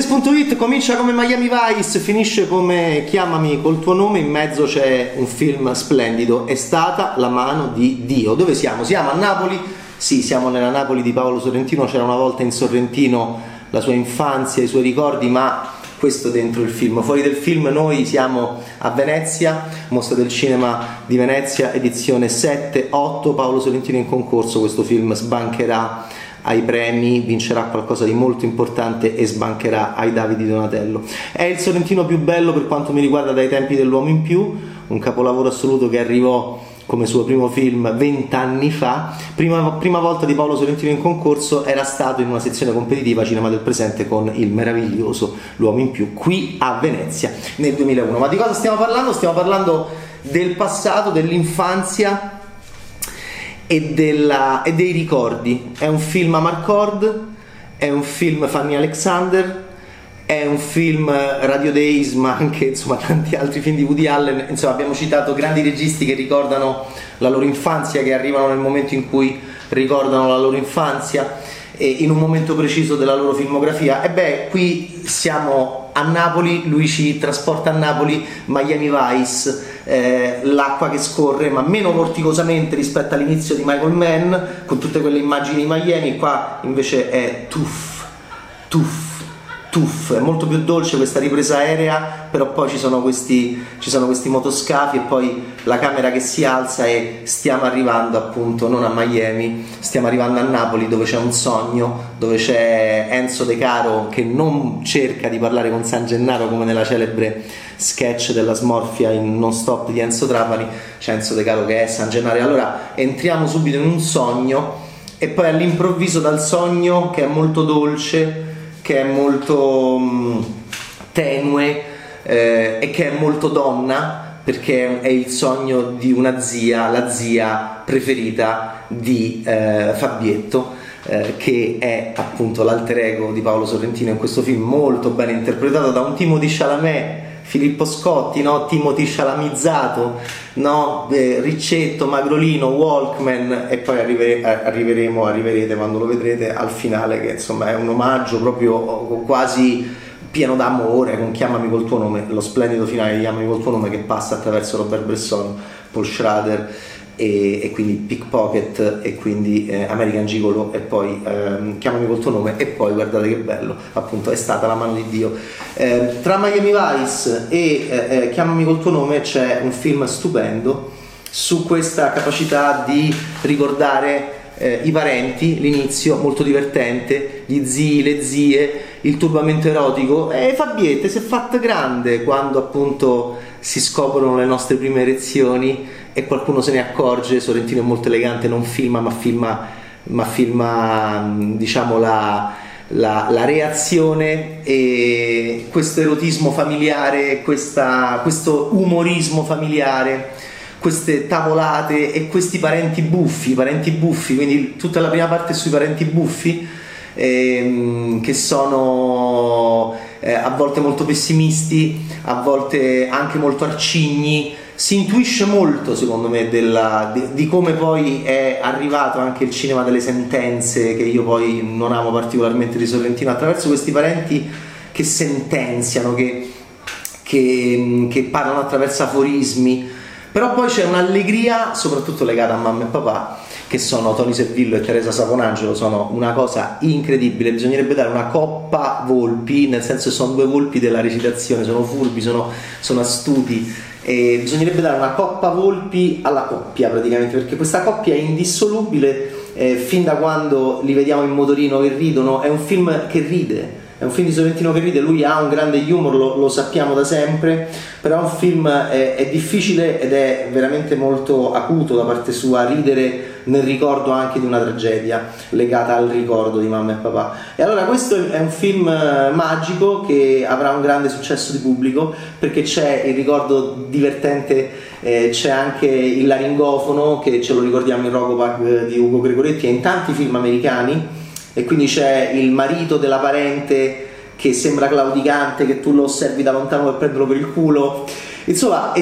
Space.it comincia come Miami Vice, finisce come Chiamami col tuo nome, in mezzo c'è un film splendido, è stata la mano di Dio. Dove siamo? Siamo a Napoli? Sì, siamo nella Napoli di Paolo Sorrentino, c'era una volta in Sorrentino la sua infanzia, i suoi ricordi, ma questo dentro il film. Fuori del film noi siamo a Venezia, Mostra del Cinema di Venezia, edizione 7-8, Paolo Sorrentino in concorso, questo film sbancherà ai premi, vincerà qualcosa di molto importante e sbancherà ai Davidi Donatello. È il Sorrentino più bello per quanto mi riguarda dai tempi dell'uomo in più, un capolavoro assoluto che arrivò come suo primo film vent'anni fa. Prima, prima, volta di Paolo Sorrentino in concorso era stato in una sezione competitiva Cinema del Presente con il meraviglioso L'uomo in più qui a Venezia nel 2001. Ma di cosa stiamo parlando? Stiamo parlando del passato, dell'infanzia e, della, e dei ricordi. È un film a Marcord, è un film Fanny Alexander, è un film Radio Days, ma anche insomma, tanti altri film di Woody Allen. Insomma, abbiamo citato grandi registi che ricordano la loro infanzia, che arrivano nel momento in cui ricordano la loro infanzia in un momento preciso della loro filmografia. E beh, qui siamo a Napoli, lui ci trasporta a Napoli, Miami Vice, eh, l'acqua che scorre, ma meno vorticosamente rispetto all'inizio di Michael Mann, con tutte quelle immagini di Miami, qua invece è tuff, tuff tuff, è molto più dolce questa ripresa aerea, però poi ci sono, questi, ci sono questi motoscafi e poi la camera che si alza e stiamo arrivando appunto non a Miami, stiamo arrivando a Napoli dove c'è un sogno, dove c'è Enzo De Caro che non cerca di parlare con San Gennaro come nella celebre sketch della smorfia in non stop di Enzo Trapani, c'è De Caro che è San Gennaro. Allora entriamo subito in un sogno e poi all'improvviso dal sogno che è molto dolce che è molto mh, mm, tenue eh, e che è molto donna perché è il sogno di una zia, la zia preferita di eh, Fabietto. Eh, che è appunto l'alter ego di Paolo Sorrentino in questo film molto ben interpretato da un Timothy Chalamet Filippo Scotti, no? Timothy Scialamizzato, no? eh, Riccetto, Magrolino, Walkman e poi arrivere, arriveremo, arriverete quando lo vedrete al finale che insomma è un omaggio proprio quasi pieno d'amore con Chiamami col tuo nome, lo splendido finale di Chiamami col tuo nome che passa attraverso Robert Bresson, Paul Schrader e, e quindi Pickpocket e quindi eh, American Gigolo e poi ehm, Chiamami col tuo nome e poi guardate che bello appunto è stata la mano di Dio. Eh, tra Miami Vice e eh, eh, Chiamami col tuo nome c'è un film stupendo su questa capacità di ricordare eh, i parenti, l'inizio molto divertente, gli zii, le zie, il turbamento erotico e Fabiette si è fatta grande quando appunto si scoprono le nostre prime erezioni e qualcuno se ne accorge, Sorrentino è molto elegante, non filma ma filma, ma filma diciamo la, la, la, reazione e questo erotismo familiare, questa, questo umorismo familiare, queste tavolate e questi parenti buffi, parenti buffi, quindi tutta la prima parte è sui parenti buffi ehm, che sono eh, a volte molto pessimisti, a volte anche molto arcigni si intuisce molto secondo me della, di, di, come poi è arrivato anche il cinema delle sentenze che io poi non amo particolarmente di Sorrentino attraverso questi parenti che sentenziano che, che, che parlano attraverso aforismi. Però poi c'è un'allegria soprattutto legata a mamma e papà che sono Tony Servillo e Teresa Saponangelo sono una cosa incredibile. Bisognerebbe dare una coppa volpi nel senso che sono due volpi della recitazione sono furbi, sono, sono astuti e bisognerebbe dare una coppa Volpi alla coppia praticamente perché questa coppia è indissolubile eh, fin da quando li vediamo in motorino che ridono. È un film che ride è un film di Sorrentino che ride, lui ha un grande humor, lo, lo sappiamo da sempre, però è un film è, è, difficile ed è veramente molto acuto da parte sua ridere nel ricordo anche di una tragedia legata al ricordo di mamma e papà. E allora questo è un film eh, magico che avrà un grande successo di pubblico perché c'è il ricordo divertente, eh, c'è anche il laringofono che ce lo ricordiamo in Rogopac di Ugo Gregoretti e in tanti film americani e quindi c'è il marito della parente che sembra claudicante, che tu lo osservi da lontano per prenderlo per il culo Insomma,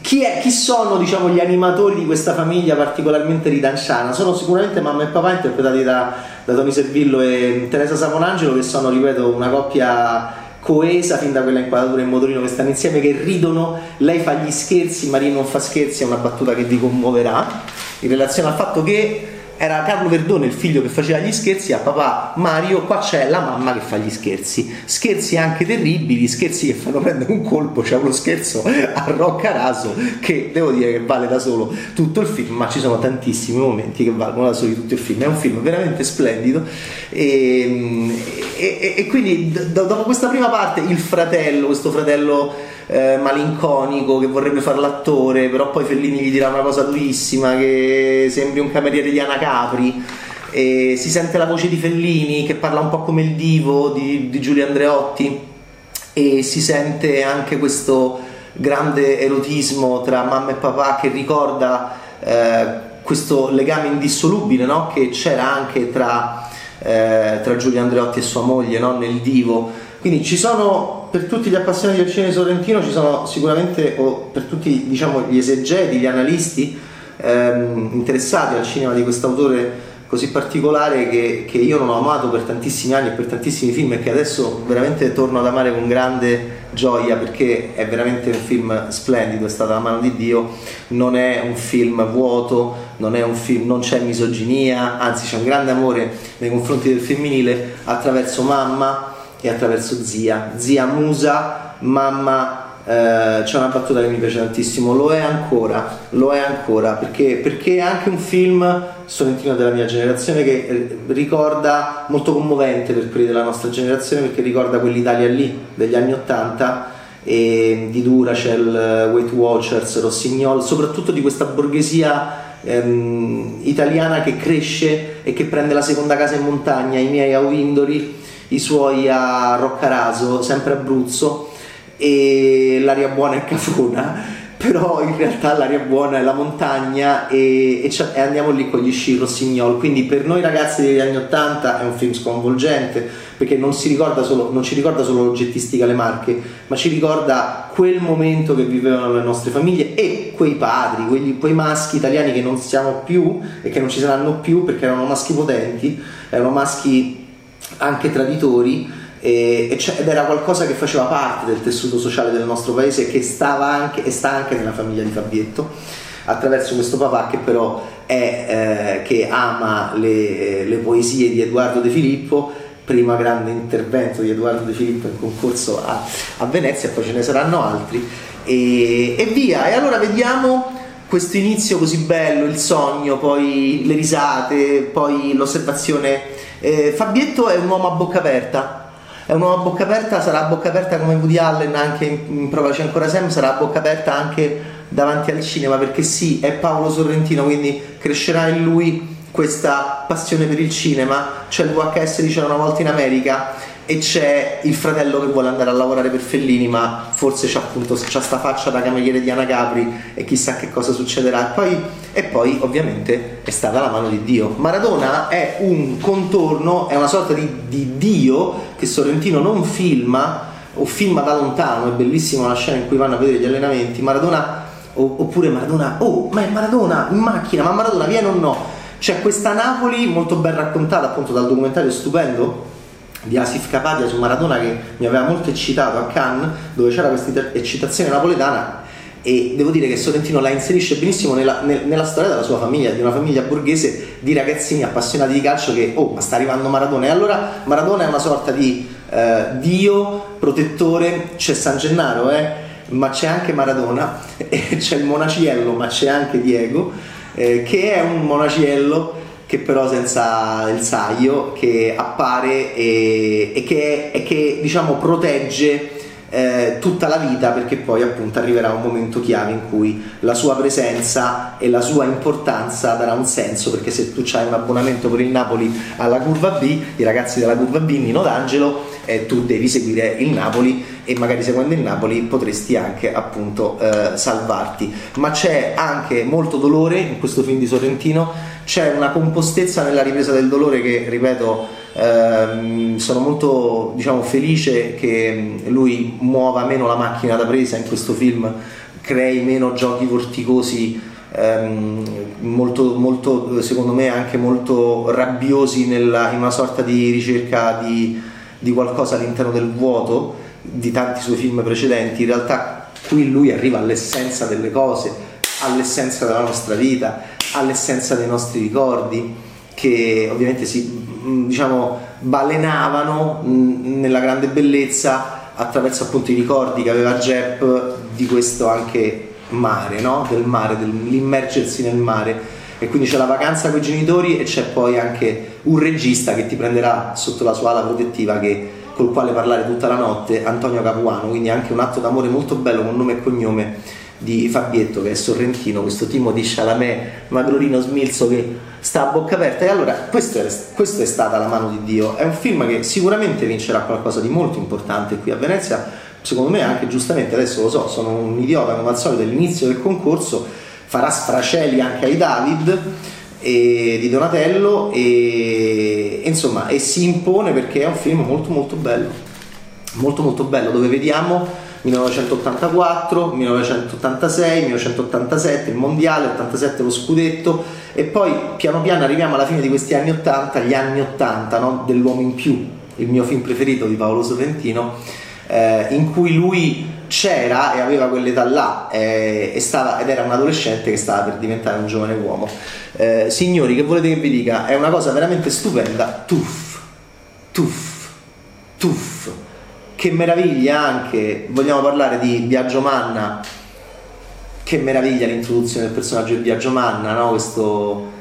chi, è, chi, sono diciamo, gli animatori di questa famiglia particolarmente ridanciana? Sono sicuramente mamma e papà interpretati da, da Tony Servillo e Teresa Saponangelo che sono, ripeto, una coppia coesa fin da quella inquadratura in motorino che stanno insieme, che ridono, lei fa gli scherzi, Maria non fa scherzi, è una battuta che vi commuoverà in relazione al fatto che era Carlo Verdone il figlio che faceva gli scherzi a papà Mario, qua c'è la mamma che fa gli scherzi, scherzi anche terribili, scherzi che fanno prendere un colpo, c'è uno scherzo a Roccaraso che devo dire che vale da solo tutto il film, ma ci sono tantissimi momenti che valgono da solo tutto il film, è un film veramente splendido. E, e, e quindi dopo questa prima parte il fratello, questo fratello eh, malinconico che vorrebbe fare l'attore, però poi Fellini gli dirà una cosa durissima che sembri un cameriere di Ana Capri. E si sente la voce di Fellini che parla un po' come il divo di, di Giulio Andreotti e si sente anche questo grande erotismo tra mamma e papà che ricorda eh, questo legame indissolubile no? che c'era anche tra, eh, tra Giulio Andreotti e sua moglie no? nel divo quindi ci sono, per tutti gli appassionati del cinema sorrentino, ci sono sicuramente, o per tutti diciamo, gli esegeti, gli analisti ehm, interessati al cinema di quest'autore così particolare che, che, io non ho amato per tantissimi anni e per tantissimi film e che adesso veramente torno ad amare con grande gioia perché è veramente un film splendido, è stata la mano di Dio, non è un film vuoto, non, film, non c'è misoginia, anzi c'è un grande amore nei confronti del femminile attraverso mamma e attraverso zia. Zia musa, mamma eh, c'è una battuta che mi piace tantissimo, lo è ancora, lo è ancora, perché, perché è anche un film sorrentino della mia generazione che eh, ricorda, molto commovente per quelli della nostra generazione, perché ricorda quell'Italia lì, degli anni Ottanta, di Duracell, Weight Watchers, Rossignol, soprattutto di questa borghesia ehm, italiana che cresce e che prende la seconda casa in montagna, i miei a i suoi a Roccaraso, sempre Abruzzo, e l'aria buona è Cafona, però in realtà l'aria buona è la montagna e, e, e andiamo lì con gli sci Rossignol, quindi per noi ragazzi degli anni 80 è un film sconvolgente perché non, solo, non ci ricorda solo l'oggettistica le marche, ma ci ricorda quel momento che vivevano le nostre famiglie e quei padri, quelli, quei maschi italiani che non siamo più e che non ci saranno più perché erano maschi potenti, erano maschi anche traditori ed era qualcosa che faceva parte del tessuto sociale del nostro paese che stava anche e sta anche nella famiglia di Fabietto attraverso questo papà che però è, eh, che ama le, le, poesie di Edoardo De Filippo. Prima grande intervento di Edoardo De Filippo in concorso a, a Venezia poi ce ne saranno altri. E, e via. E allora vediamo questo inizio così bello il sogno poi le risate poi l'osservazione eh, Fabietto è un uomo a bocca aperta, è un uomo a bocca aperta, sarà a bocca aperta come Woody Allen anche in, in Provaci ancora Sam, sarà a bocca aperta anche davanti al cinema perché sì, è Paolo Sorrentino, quindi crescerà in lui questa passione per il cinema, c'è il VHS diceva una volta in America e c'è il fratello che vuole andare a lavorare per Fellini ma forse c'ha appunto c'ha sta faccia da cameriere di Ana Capri e chissà che cosa succederà. E poi, e poi ovviamente è stata la mano di Dio. Maradona è un contorno è una sorta di, di Dio che Sorrentino non filma o filma da lontano è bellissima la scena in cui vanno a vedere gli allenamenti. Maradona oppure Maradona oh ma è Maradona in macchina ma Maradona viene o no c'è questa Napoli molto ben raccontata appunto dal documentario stupendo di Asif Kapadia su Maradona che mi aveva molto eccitato a Cannes dove c'era questa eccitazione napoletana. E devo dire che Sorrentino la inserisce benissimo nella, nella, storia della sua famiglia, di una famiglia borghese di ragazzini appassionati di calcio che oh ma sta arrivando Maradona. E allora Maradona è una sorta di eh, dio protettore, c'è San Gennaro eh, ma c'è anche Maradona, c'è il monaciello ma c'è anche Diego eh, che è un monaciello che però senza il saio, che appare e, e che, e che diciamo protegge eh, tutta la vita perché poi appunto arriverà un momento chiave in cui la sua presenza e la sua importanza darà un senso perché se tu hai un abbonamento per il Napoli alla curva B, i ragazzi della curva B, Nino D'Angelo, eh, tu devi seguire il Napoli e magari seguendo il Napoli potresti anche appunto eh, salvarti. Ma c'è anche molto dolore in questo film di Sorrentino, c'è una compostezza nella ripresa del dolore che, ripeto, ehm, sono molto diciamo, felice che lui muova meno la macchina da presa in questo film, crei meno giochi vorticosi ehm, molto, molto, secondo me anche molto rabbiosi nella, in una sorta di ricerca di, di qualcosa all'interno del vuoto di tanti suoi film precedenti, in realtà qui lui arriva all'essenza delle cose, all'essenza della nostra vita, all'essenza dei nostri ricordi che ovviamente si diciamo balenavano nella grande bellezza attraverso appunto i ricordi che aveva Jep di questo anche mare, no? del mare, dell'immergersi nel mare. E quindi c'è la vacanza con i genitori e c'è poi anche un regista che ti prenderà sotto la sua ala protettiva che, col quale parlare tutta la notte, Antonio Capuano, quindi anche un atto d'amore molto bello con nome e cognome di Fabietto che è sorrentino, questo Timo di Chalamet, magrolino smilzo che sta a bocca aperta. E allora questo è, è stata la mano di Dio, è un film che sicuramente vincerà qualcosa di molto importante qui a Venezia. Secondo me anche giustamente, adesso lo so, sono un idiota come al solito all'inizio del concorso, farà sfracelli anche ai David e di Donatello e, insomma e si impone perché è un film molto molto bello, molto molto bello dove vediamo 1984, 1986, 1987 il mondiale, 87 lo scudetto e poi piano piano arriviamo alla fine di questi anni 80, gli anni 80 no? dell'uomo in più, il mio film preferito di Paolo Sorrentino eh, in cui lui c'era e aveva quell'età là eh, stava, ed era un adolescente che stava per diventare un giovane uomo. Eh, signori, che volete che vi dica? È una cosa veramente stupenda. Tuff, tuff, tuff. Che meraviglia anche, vogliamo parlare di Biagio Manna, che meraviglia l'introduzione del personaggio di Biagio Manna, no? questo,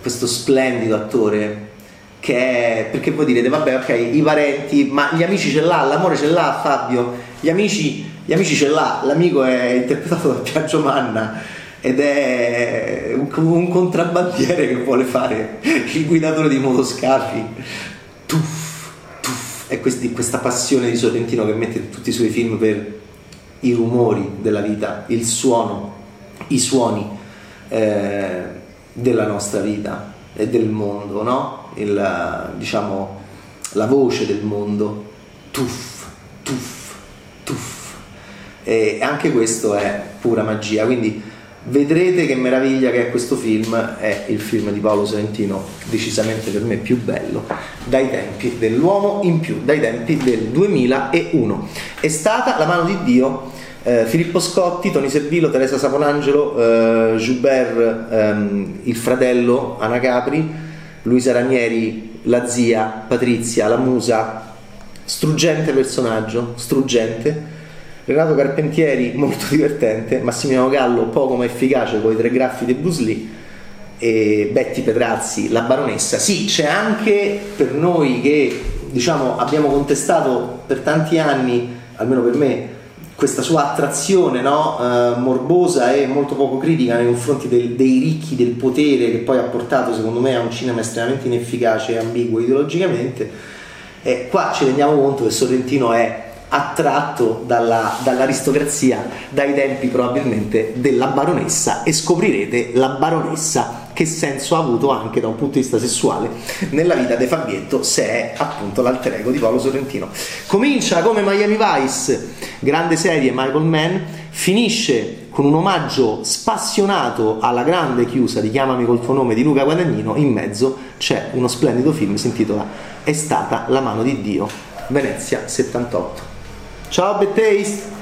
questo splendido attore che è, perché voi direte vabbè ok i parenti ma gli amici ce l'ha l'amore ce l'ha Fabio gli amici, gli amici ce l'ha l'amico è interpretato da Piaggio Manna ed è un, un, contrabbandiere che vuole fare il guidatore di motoscafi tuff. È questi, questa passione di Sorrentino che mette tutti i suoi film per i rumori della vita il suono i suoni eh, della nostra vita e del mondo no? il, diciamo, la voce del mondo, tuff, tuff, tuff. E anche questo è pura magia, quindi vedrete che meraviglia che è questo film, è il film di Paolo Sorrentino, decisamente per me più bello, dai tempi dell'uomo in più, dai tempi del 2001. È stata la mano di Dio. Eh, Filippo Scotti, Tony Servillo, Teresa Saponangelo, eh, Joubert, ehm, il fratello Ana Capri, Luisa Ranieri, la zia, Patrizia, la musa, struggente personaggio, struggente. Renato Carpentieri, molto divertente, Massimiliano Gallo, poco ma efficace con i tre graffi di Bruce Lee, e Betty Pedrazzi, la baronessa. Sì, c'è anche per noi che diciamo, abbiamo contestato per tanti anni, almeno per me, questa sua attrazione no? uh, morbosa e molto poco critica nei confronti del, dei ricchi del potere che poi ha portato secondo me a un cinema estremamente inefficace e ambiguo ideologicamente e qua ci rendiamo conto che Sorrentino è attratto dalla, dall'aristocrazia dai tempi probabilmente della baronessa e scoprirete la baronessa che senso ha avuto anche da un punto di vista sessuale nella vita di Fabietto se è appunto l'alter ego di Paolo Sorrentino. Comincia come Miami Vice, grande serie Michael Mann, finisce con un omaggio spassionato alla grande chiusa di Chiamami col tuo nome di Luca Guadagnino, in mezzo c'è uno splendido film, si intitola È stata la mano di Dio, Venezia 78. Tchau, BTs!